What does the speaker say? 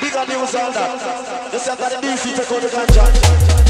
Bigger news on that. Just after the DC take out the contract.